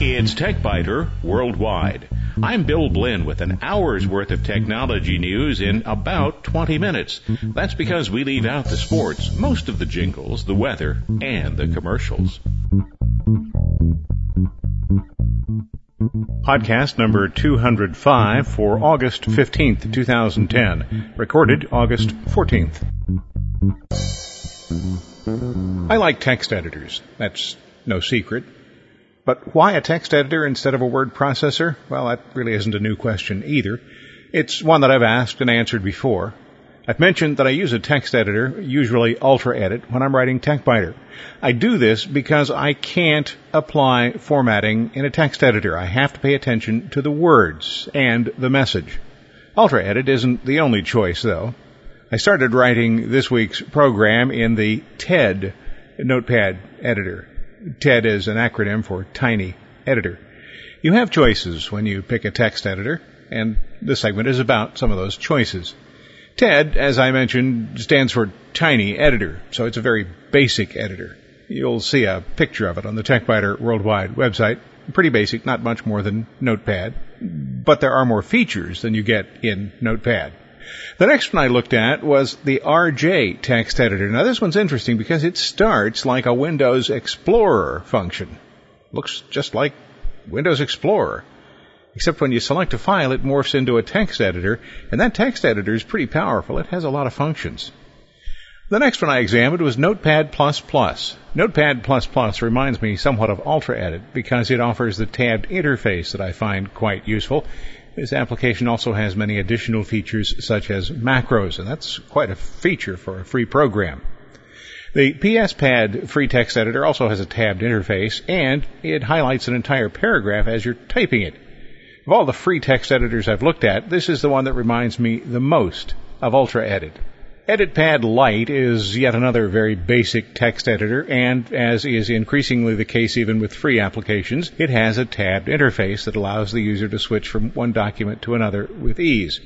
It's TechByter Worldwide. I'm Bill Blinn with an hour's worth of technology news in about 20 minutes. That's because we leave out the sports, most of the jingles, the weather, and the commercials. Podcast number 205 for August 15th, 2010. Recorded August 14th. I like text editors. That's no secret. But why a text editor instead of a word processor? Well, that really isn't a new question either. It's one that I've asked and answered before. I've mentioned that I use a text editor, usually UltraEdit, when I'm writing TechByter. I do this because I can't apply formatting in a text editor. I have to pay attention to the words and the message. UltraEdit isn't the only choice though. I started writing this week's program in the TED notepad editor. TED is an acronym for Tiny Editor. You have choices when you pick a text editor, and this segment is about some of those choices. TED, as I mentioned, stands for Tiny Editor, so it's a very basic editor. You'll see a picture of it on the TechByter Worldwide website. Pretty basic, not much more than Notepad, but there are more features than you get in Notepad. The next one I looked at was the RJ text editor. Now this one's interesting because it starts like a Windows Explorer function. Looks just like Windows Explorer. Except when you select a file, it morphs into a text editor, and that text editor is pretty powerful. It has a lot of functions. The next one I examined was Notepad++. Notepad++ reminds me somewhat of UltraEdit because it offers the tabbed interface that I find quite useful. This application also has many additional features such as macros, and that's quite a feature for a free program. The PSPad free text editor also has a tabbed interface, and it highlights an entire paragraph as you're typing it. Of all the free text editors I've looked at, this is the one that reminds me the most of UltraEdit. EditPad Lite is yet another very basic text editor, and as is increasingly the case even with free applications, it has a tabbed interface that allows the user to switch from one document to another with ease.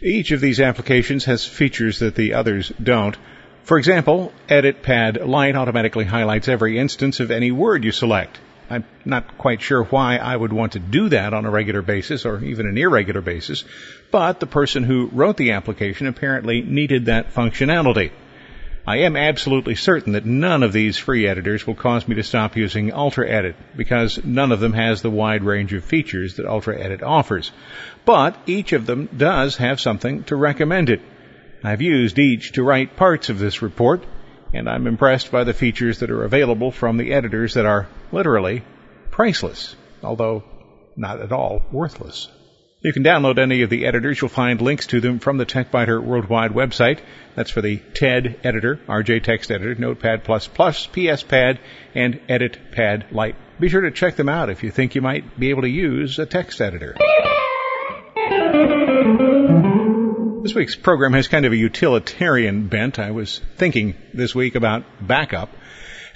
Each of these applications has features that the others don't. For example, EditPad Lite automatically highlights every instance of any word you select. I'm not quite sure why I would want to do that on a regular basis or even an irregular basis, but the person who wrote the application apparently needed that functionality. I am absolutely certain that none of these free editors will cause me to stop using UltraEdit because none of them has the wide range of features that UltraEdit offers. But each of them does have something to recommend it. I've used each to write parts of this report, and I'm impressed by the features that are available from the editors that are literally priceless, although not at all worthless. You can download any of the editors. You'll find links to them from the TechByter Worldwide website. That's for the TED editor, RJ Text Editor, Notepad++, PSPad, and EditPad Lite. Be sure to check them out if you think you might be able to use a text editor. This week's program has kind of a utilitarian bent. I was thinking this week about backup.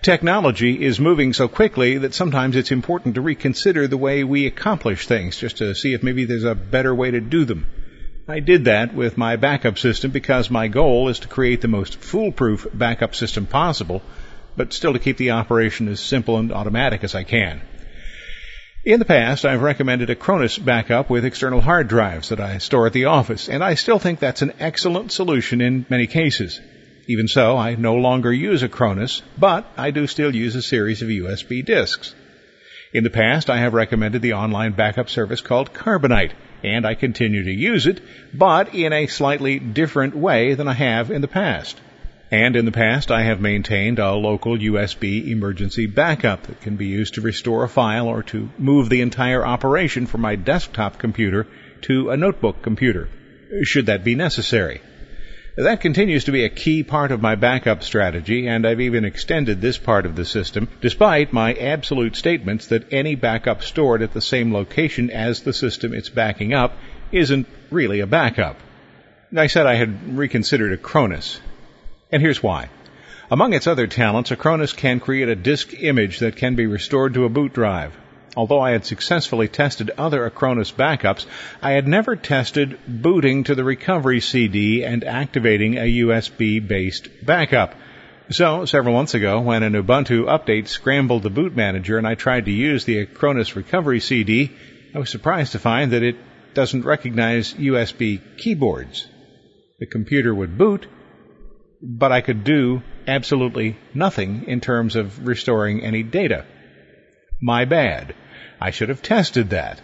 Technology is moving so quickly that sometimes it's important to reconsider the way we accomplish things just to see if maybe there's a better way to do them. I did that with my backup system because my goal is to create the most foolproof backup system possible, but still to keep the operation as simple and automatic as I can. In the past, I've recommended Acronis backup with external hard drives that I store at the office, and I still think that's an excellent solution in many cases. Even so, I no longer use Acronis, but I do still use a series of USB disks. In the past, I have recommended the online backup service called Carbonite, and I continue to use it, but in a slightly different way than I have in the past. And in the past, I have maintained a local USB emergency backup that can be used to restore a file or to move the entire operation from my desktop computer to a notebook computer, should that be necessary. That continues to be a key part of my backup strategy, and I've even extended this part of the system, despite my absolute statements that any backup stored at the same location as the system it's backing up isn't really a backup. I said I had reconsidered Acronis. And here's why. Among its other talents, Acronis can create a disk image that can be restored to a boot drive. Although I had successfully tested other Acronis backups, I had never tested booting to the recovery CD and activating a USB based backup. So, several months ago, when an Ubuntu update scrambled the boot manager and I tried to use the Acronis recovery CD, I was surprised to find that it doesn't recognize USB keyboards. The computer would boot, but I could do absolutely nothing in terms of restoring any data. My bad. I should have tested that.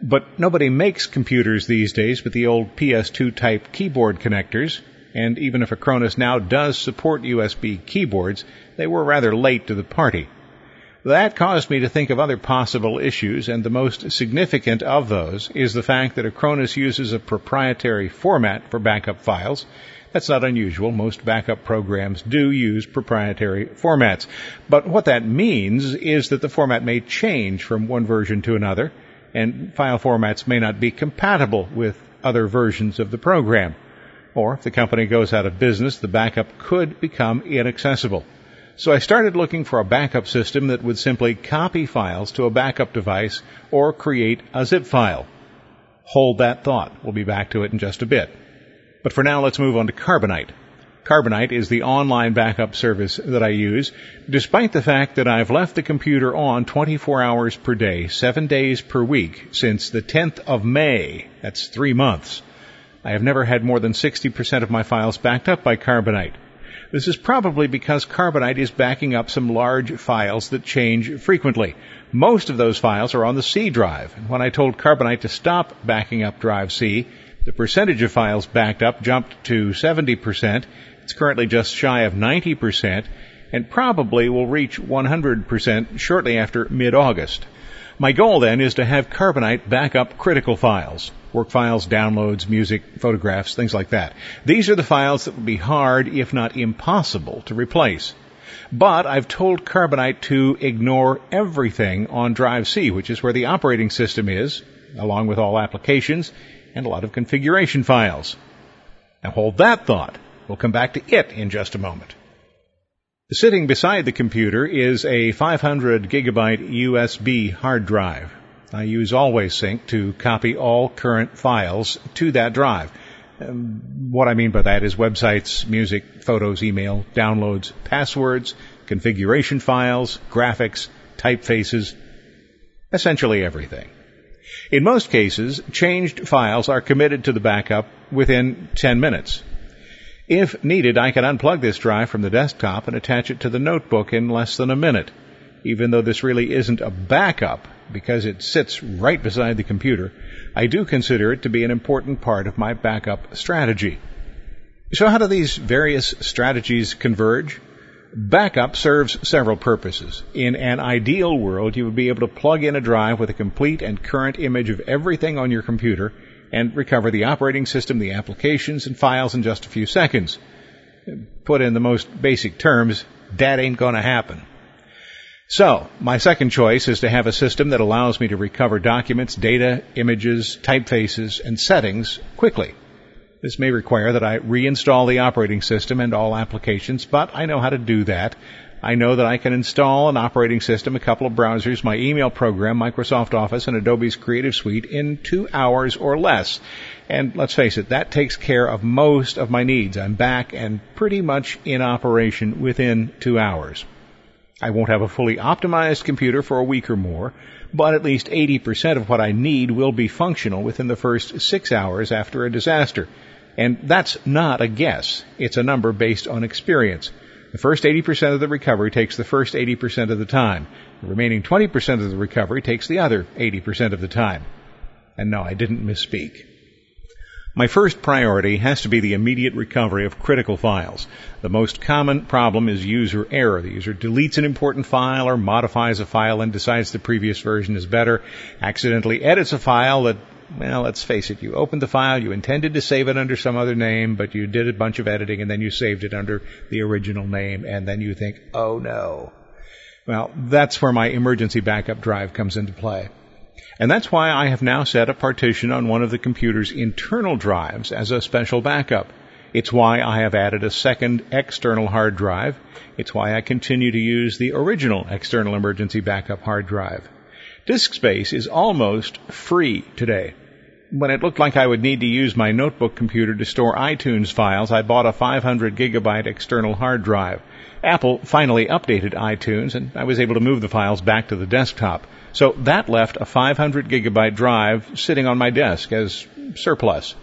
But nobody makes computers these days with the old PS2 type keyboard connectors, and even if Acronis now does support USB keyboards, they were rather late to the party. That caused me to think of other possible issues, and the most significant of those is the fact that Acronis uses a proprietary format for backup files. That's not unusual. Most backup programs do use proprietary formats. But what that means is that the format may change from one version to another, and file formats may not be compatible with other versions of the program. Or if the company goes out of business, the backup could become inaccessible. So I started looking for a backup system that would simply copy files to a backup device or create a zip file. Hold that thought. We'll be back to it in just a bit. But for now, let's move on to Carbonite. Carbonite is the online backup service that I use, despite the fact that I've left the computer on 24 hours per day, 7 days per week, since the 10th of May. That's three months. I have never had more than 60% of my files backed up by Carbonite. This is probably because Carbonite is backing up some large files that change frequently. Most of those files are on the C drive. And when I told Carbonite to stop backing up drive C, the percentage of files backed up jumped to 70%. It's currently just shy of 90% and probably will reach 100% shortly after mid-August. My goal then is to have Carbonite back up critical files. Work files, downloads, music, photographs, things like that. These are the files that would be hard, if not impossible, to replace. But I've told Carbonite to ignore everything on Drive C, which is where the operating system is, along with all applications and a lot of configuration files. Now hold that thought. We'll come back to it in just a moment. Sitting beside the computer is a 500 gigabyte USB hard drive. I use Allway Sync to copy all current files to that drive. Um, what I mean by that is websites, music, photos, email, downloads, passwords, configuration files, graphics, typefaces, essentially everything. In most cases, changed files are committed to the backup within 10 minutes. If needed, I can unplug this drive from the desktop and attach it to the notebook in less than a minute. Even though this really isn't a backup, because it sits right beside the computer, I do consider it to be an important part of my backup strategy. So how do these various strategies converge? Backup serves several purposes. In an ideal world, you would be able to plug in a drive with a complete and current image of everything on your computer and recover the operating system, the applications, and files in just a few seconds. Put in the most basic terms, that ain't gonna happen. So, my second choice is to have a system that allows me to recover documents, data, images, typefaces, and settings quickly. This may require that I reinstall the operating system and all applications, but I know how to do that. I know that I can install an operating system, a couple of browsers, my email program, Microsoft Office, and Adobe's Creative Suite in two hours or less. And let's face it, that takes care of most of my needs. I'm back and pretty much in operation within two hours. I won't have a fully optimized computer for a week or more, but at least 80% of what I need will be functional within the first six hours after a disaster. And that's not a guess. It's a number based on experience. The first 80% of the recovery takes the first 80% of the time. The remaining 20% of the recovery takes the other 80% of the time. And no, I didn't misspeak. My first priority has to be the immediate recovery of critical files. The most common problem is user error. The user deletes an important file or modifies a file and decides the previous version is better, accidentally edits a file that well, let's face it, you opened the file, you intended to save it under some other name, but you did a bunch of editing and then you saved it under the original name, and then you think, oh no. Well, that's where my emergency backup drive comes into play. And that's why I have now set a partition on one of the computer's internal drives as a special backup. It's why I have added a second external hard drive. It's why I continue to use the original external emergency backup hard drive. Disk space is almost free today. when it looked like I would need to use my notebook computer to store iTunes files, I bought a 500 gigabyte external hard drive. Apple finally updated iTunes and I was able to move the files back to the desktop. So that left a 500 gigabyte drive sitting on my desk as surplus.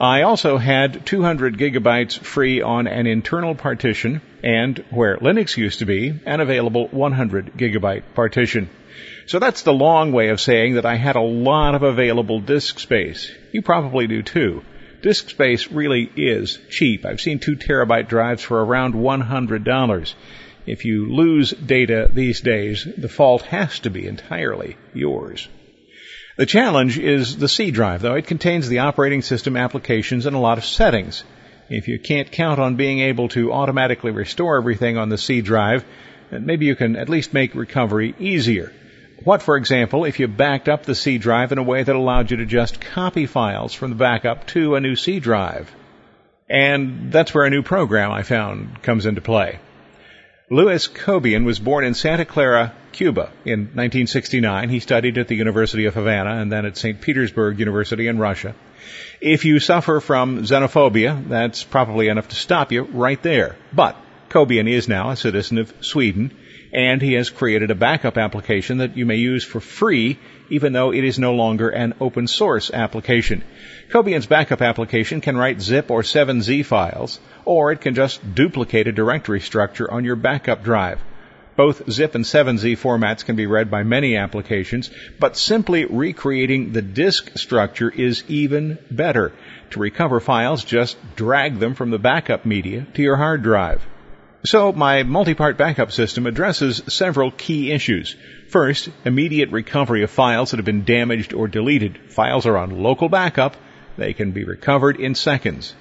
I also had 200 gigabytes free on an internal partition and where Linux used to be, an available 100 gigabyte partition. So that's the long way of saying that I had a lot of available disk space. You probably do too. Disk space really is cheap. I've seen two terabyte drives for around $100. If you lose data these days, the fault has to be entirely yours. The challenge is the C drive, though. It contains the operating system applications and a lot of settings. If you can't count on being able to automatically restore everything on the C drive, maybe you can at least make recovery easier. What, for example, if you backed up the C drive in a way that allowed you to just copy files from the backup to a new C drive? And that's where a new program I found comes into play. Louis Cobian was born in Santa Clara, Cuba in 1969. He studied at the University of Havana and then at St. Petersburg University in Russia. If you suffer from xenophobia, that's probably enough to stop you right there. But Cobian is now a citizen of Sweden and he has created a backup application that you may use for free even though it is no longer an open source application. Cobian's backup application can write zip or 7z files, or it can just duplicate a directory structure on your backup drive. Both zip and 7z formats can be read by many applications, but simply recreating the disk structure is even better. To recover files, just drag them from the backup media to your hard drive. So my multi-part backup system addresses several key issues. First, immediate recovery of files that have been damaged or deleted. Files are on local backup. They can be recovered in seconds.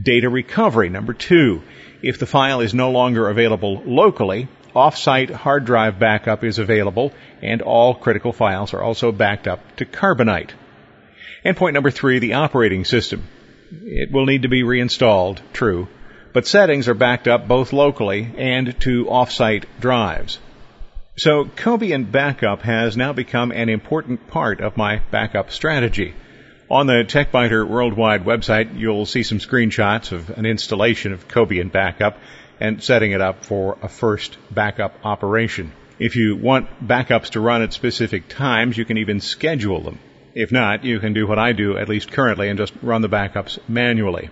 Data recovery. Number two, if the file is no longer available locally, off-site hard drive backup is available and all critical files are also backed up to Carbonite. And point number three, the operating system. It will need to be reinstalled, true, but settings are backed up both locally and to offsite drives. So Cobian Backup has now become an important part of my backup strategy. On the TechByter Worldwide website, you'll see some screenshots of an installation of Cobian Backup and setting it up for a first backup operation. If you want backups to run at specific times, you can even schedule them. If not, you can do what I do, at least currently, and just run the backups manually.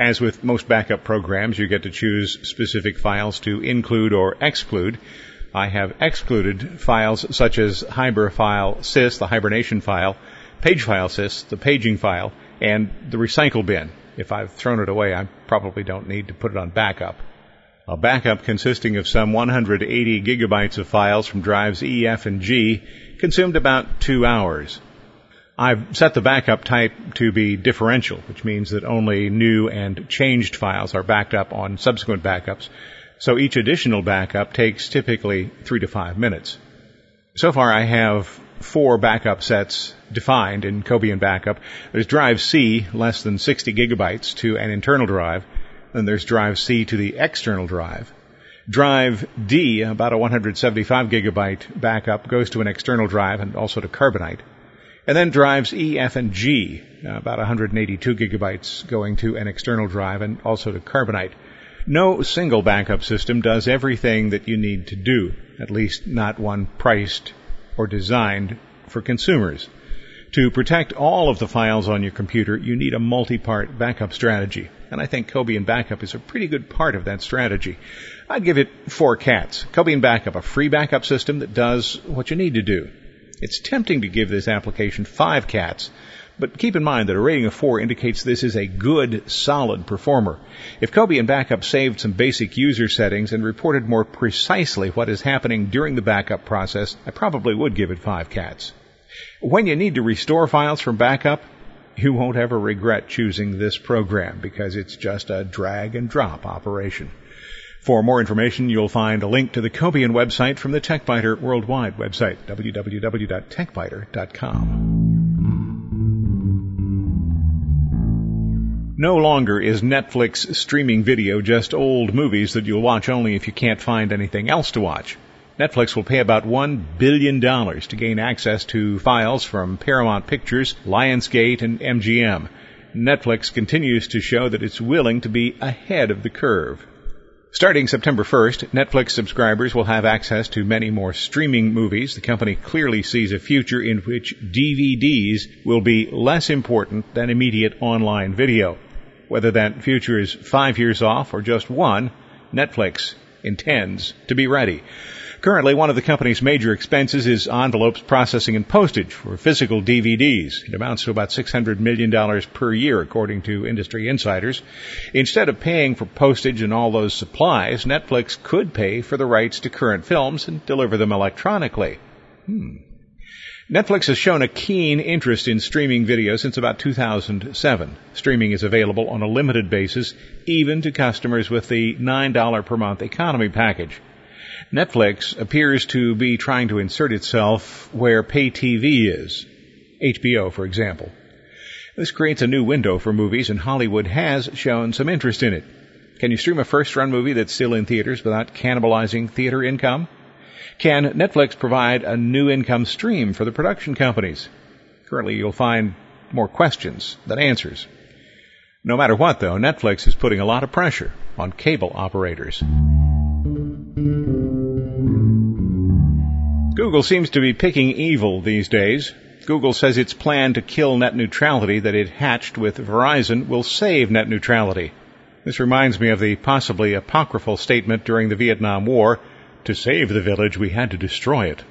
As with most backup programs, you get to choose specific files to include or exclude. I have excluded files such as file sys, the hibernation file, page file sys, the paging file, and the recycle bin. If I've thrown it away, I probably don't need to put it on backup. A backup consisting of some 180 gigabytes of files from drives E, F, and G consumed about two hours. I've set the backup type to be differential, which means that only new and changed files are backed up on subsequent backups. So each additional backup takes typically three to five minutes. So far I have four backup sets defined in Cobian Backup. There's drive C, less than 60 gigabytes to an internal drive. Then there's drive C to the external drive. Drive D, about a 175 gigabyte backup, goes to an external drive and also to Carbonite. And then drives E, F, and G, uh, about 182 gigabytes going to an external drive and also to Carbonite. No single backup system does everything that you need to do, at least not one priced or designed for consumers. To protect all of the files on your computer, you need a multi-part backup strategy. And I think Cobian Backup is a pretty good part of that strategy. I'd give it four cats. Cobian Backup, a free backup system that does what you need to do. It's tempting to give this application five cats, but keep in mind that a rating of four indicates this is a good, solid performer. If Cobian Backup saved some basic user settings and reported more precisely what is happening during the backup process, I probably would give it five cats. When you need to restore files from backup, you won't ever regret choosing this program because it's just a drag and drop operation. For more information, you'll find a link to the Cobian website from the TechByter Worldwide website, www.techbyter.com. No longer is Netflix streaming video just old movies that you'll watch only if you can't find anything else to watch. Netflix will pay about $1 billion to gain access to files from Paramount Pictures, Lionsgate, and MGM. Netflix continues to show that it's willing to be ahead of the curve. Starting September 1st, Netflix subscribers will have access to many more streaming movies. The company clearly sees a future in which DVDs will be less important than immediate online video. Whether that future is five years off or just one, Netflix intends to be ready. Currently, one of the company's major expenses is envelopes processing and postage for physical DVDs. It amounts to about $600 million per year, according to industry insiders. Instead of paying for postage and all those supplies, Netflix could pay for the rights to current films and deliver them electronically. Hmm. Netflix has shown a keen interest in streaming video since about 2007. Streaming is available on a limited basis, even to customers with the $9 per month economy package. Netflix appears to be trying to insert itself where pay TV is. HBO, for example. This creates a new window for movies, and Hollywood has shown some interest in it. Can you stream a first run movie that's still in theaters without cannibalizing theater income? Can Netflix provide a new income stream for the production companies? Currently, you'll find more questions than answers. No matter what, though, Netflix is putting a lot of pressure on cable operators. Google seems to be picking evil these days. Google says its plan to kill net neutrality that it hatched with Verizon will save net neutrality. This reminds me of the possibly apocryphal statement during the Vietnam War to save the village, we had to destroy it.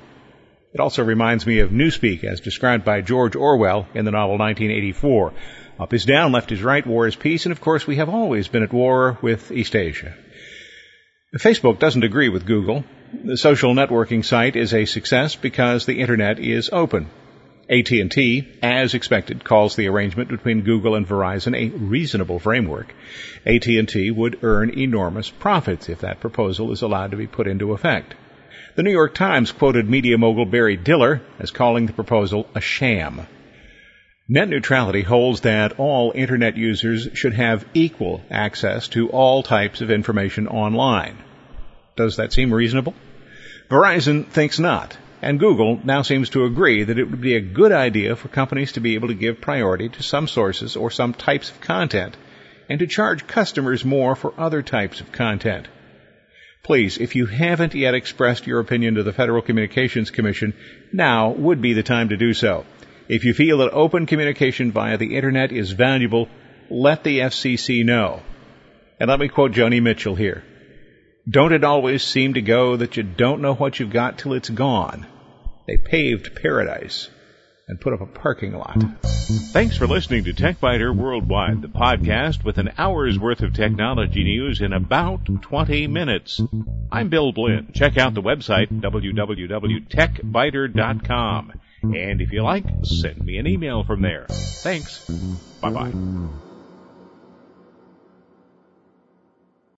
It also reminds me of Newspeak as described by George Orwell in the novel 1984. Up is down, left is right, war is peace, and of course we have always been at war with East Asia. Facebook doesn't agree with Google. The social networking site is a success because the internet is open. AT&T, as expected, calls the arrangement between Google and Verizon a reasonable framework. AT&T would earn enormous profits if that proposal is allowed to be put into effect. The New York Times quoted media mogul Barry Diller as calling the proposal a sham. Net neutrality holds that all internet users should have equal access to all types of information online. Does that seem reasonable? Verizon thinks not, and Google now seems to agree that it would be a good idea for companies to be able to give priority to some sources or some types of content and to charge customers more for other types of content. Please, if you haven't yet expressed your opinion to the Federal Communications Commission, now would be the time to do so. If you feel that open communication via the Internet is valuable, let the FCC know. And let me quote Joni Mitchell here. Don't it always seem to go that you don't know what you've got till it's gone? They paved paradise and put up a parking lot. Thanks for listening to TechByter Worldwide, the podcast with an hour's worth of technology news in about 20 minutes. I'm Bill Blinn. Check out the website www.techbyter.com. And if you like, send me an email from there. Thanks. Bye bye.